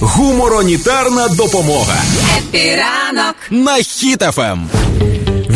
Гуморонітарна допомога. Happy ранок на Хіт FM.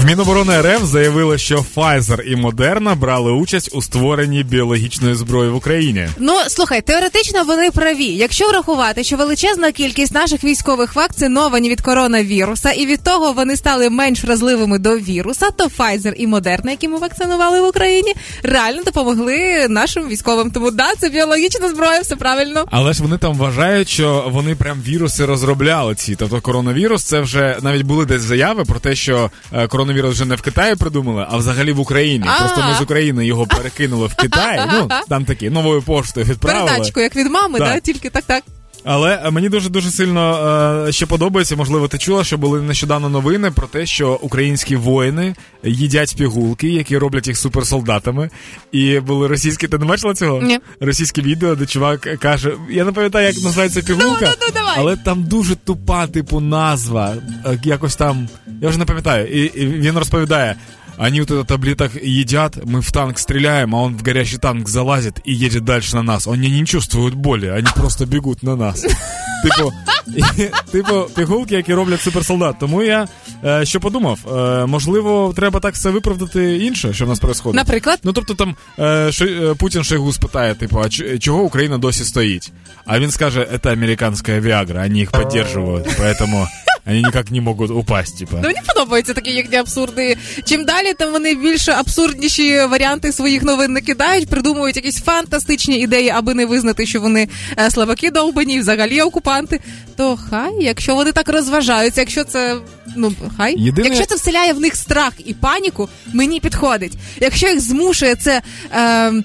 В Міноборони РФ заявили, що Pfizer і Moderna брали участь у створенні біологічної зброї в Україні. Ну слухай, теоретично вони праві. Якщо врахувати, що величезна кількість наших військових вакциновані від коронавіруса, і від того вони стали менш вразливими до віруса, то Pfizer і Moderna, які ми вакцинували в Україні, реально допомогли нашим військовим. Тому да, це біологічна зброя, все правильно. Але ж вони там вважають, що вони прям віруси розробляли ці. Тобто коронавірус, це вже навіть були десь заяви про те, що е, коронавірус коронавірус вже не в Китаї придумали, а взагалі в Україні. Просто ми з України його перекинули в Китай. Ну там такі новою поштою відправили. Передачку, як від мами, да, тільки так, так. Але е, мені дуже дуже сильно е, ще подобається. Можливо, ти чула, що були нещодавно новини про те, що українські воїни їдять пігулки, які роблять їх суперсолдатами. І були російські. Ти не бачила цього? Ні. Російське відео, де чувак каже: Я не пам'ятаю, як називається пігулка, ну, ну, ну, але там дуже тупа, типу, назва. Е, якось там. Я вже не пам'ятаю. І, і він розповідає. Они вот этот таблеток едят, мы в танк стреляем, а он в горящий танк залазит и едет дальше на нас. Они не чувствуют боли, они просто бегут на нас. Типу, типу, пігулки, які роблять суперсолдат. Тому я е, що подумав, е, можливо, треба так все виправдати інше, що в нас відбувається. Наприклад? Ну тобто там е, Ши, е, Путін Шойгу спитає, типу, а чого Україна досі стоїть? А він скаже, це американська Віагра, вони їх підтримують, поэтому вони ніяк не можуть упасть. Типа. Ну, мені подобаються такі їхні абсурди. Чим далі, тим вони більше абсурдніші варіанти своїх новин накидають, придумують якісь фантастичні ідеї, аби не визнати, що вони е, слабаки довбані, взагалі окупанти. То хай, якщо вони так розважаються, якщо це ну хай, Єдине... якщо це вселяє в них страх і паніку, мені підходить. Якщо їх змушує це. Е,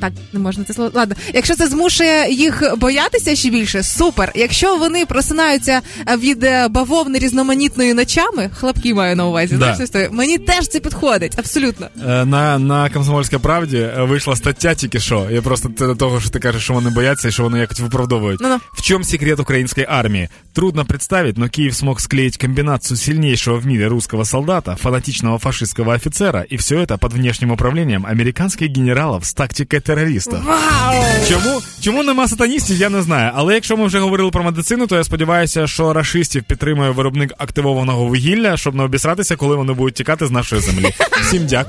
так, не можна це слово. Ладно, якщо це змушує їх боятися ще більше, супер. Якщо вони просинаються від е, бавовни різноманітної ночами, хлопки маю на увазі, да. знаєш, мені теж це підходить, абсолютно. Е, на на комсомольській правді вийшла стаття тільки що. Я просто до того, що ти кажеш, що вони бояться і що вони якось виправдовують. Ну-ну. В чому секрет української армії? Трудно представить, но Киев смог склеить комбинацию сильнейшего в мире русского солдата, фанатичного фашистского офицера, и все это под внешним управлением американских генералов с тактикою терористів. Вау! Чому чому нема сатаністів, я не знаю. Але якщо ми вже говорили про медицину, то я сподіваюся, що рашистів підтримує виробник активованого вугілля, щоб не обісратися, коли вони будуть тікати з нашої землі. Всім дякую.